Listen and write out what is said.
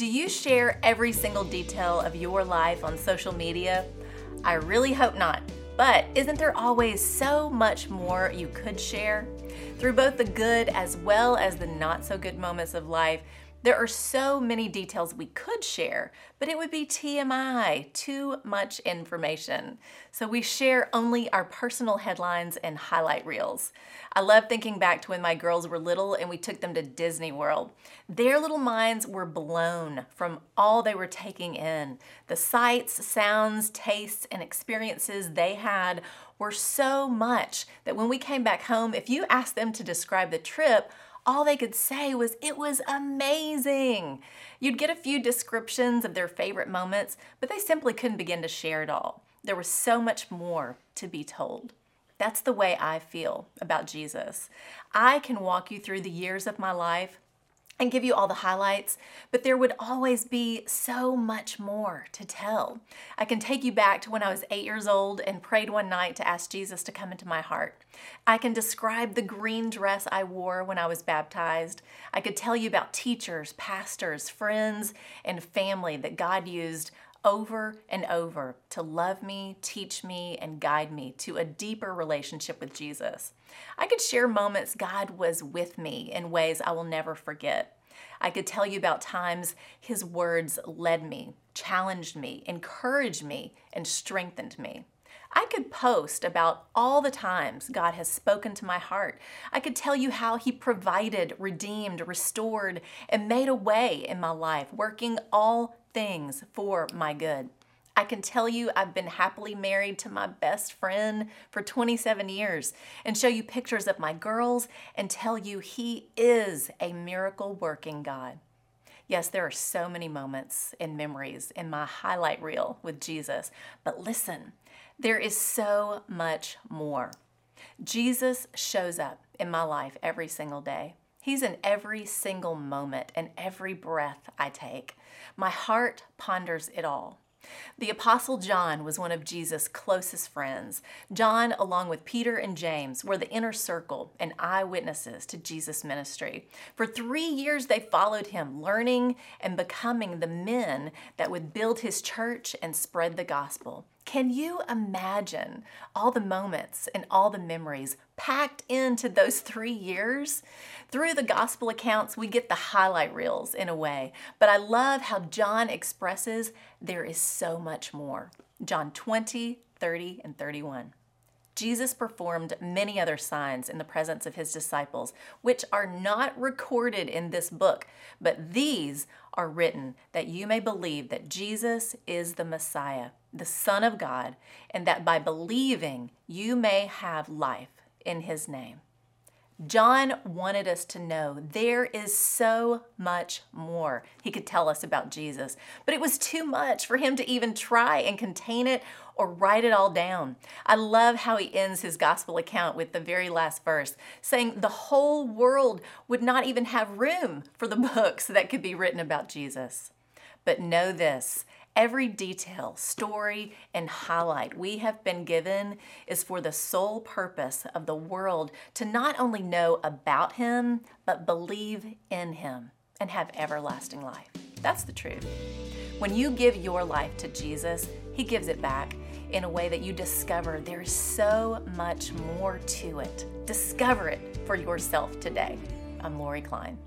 Do you share every single detail of your life on social media? I really hope not. But isn't there always so much more you could share? Through both the good as well as the not so good moments of life, there are so many details we could share, but it would be TMI, too much information. So we share only our personal headlines and highlight reels. I love thinking back to when my girls were little and we took them to Disney World. Their little minds were blown from all they were taking in. The sights, sounds, tastes, and experiences they had were so much that when we came back home, if you asked them to describe the trip, all they could say was, It was amazing. You'd get a few descriptions of their favorite moments, but they simply couldn't begin to share it all. There was so much more to be told. That's the way I feel about Jesus. I can walk you through the years of my life and give you all the highlights, but there would always be so much more to tell. I can take you back to when I was eight years old and prayed one night to ask Jesus to come into my heart. I can describe the green dress I wore when I was baptized. I could tell you about teachers, pastors, friends, and family that God used over and over to love me, teach me, and guide me to a deeper relationship with Jesus. I could share moments God was with me in ways I will never forget. I could tell you about times His words led me, challenged me, encouraged me, and strengthened me. I could post about all the times God has spoken to my heart. I could tell you how He provided, redeemed, restored, and made a way in my life, working all things for my good. I can tell you I've been happily married to my best friend for 27 years and show you pictures of my girls and tell you he is a miracle working God. Yes, there are so many moments and memories in my highlight reel with Jesus, but listen, there is so much more. Jesus shows up in my life every single day. He's in every single moment and every breath I take. My heart ponders it all. The Apostle John was one of Jesus' closest friends. John, along with Peter and James, were the inner circle and eyewitnesses to Jesus' ministry. For three years, they followed him, learning and becoming the men that would build his church and spread the gospel. Can you imagine all the moments and all the memories packed into those three years? Through the gospel accounts, we get the highlight reels in a way, but I love how John expresses there is so much more. John 20, 30, and 31. Jesus performed many other signs in the presence of his disciples, which are not recorded in this book, but these are written that you may believe that Jesus is the Messiah, the Son of God, and that by believing you may have life in his name. John wanted us to know there is so much more he could tell us about Jesus, but it was too much for him to even try and contain it or write it all down. I love how he ends his gospel account with the very last verse, saying the whole world would not even have room for the books that could be written about Jesus. But know this Every detail, story, and highlight we have been given is for the sole purpose of the world to not only know about Him, but believe in Him and have everlasting life. That's the truth. When you give your life to Jesus, He gives it back in a way that you discover there's so much more to it. Discover it for yourself today. I'm Lori Klein.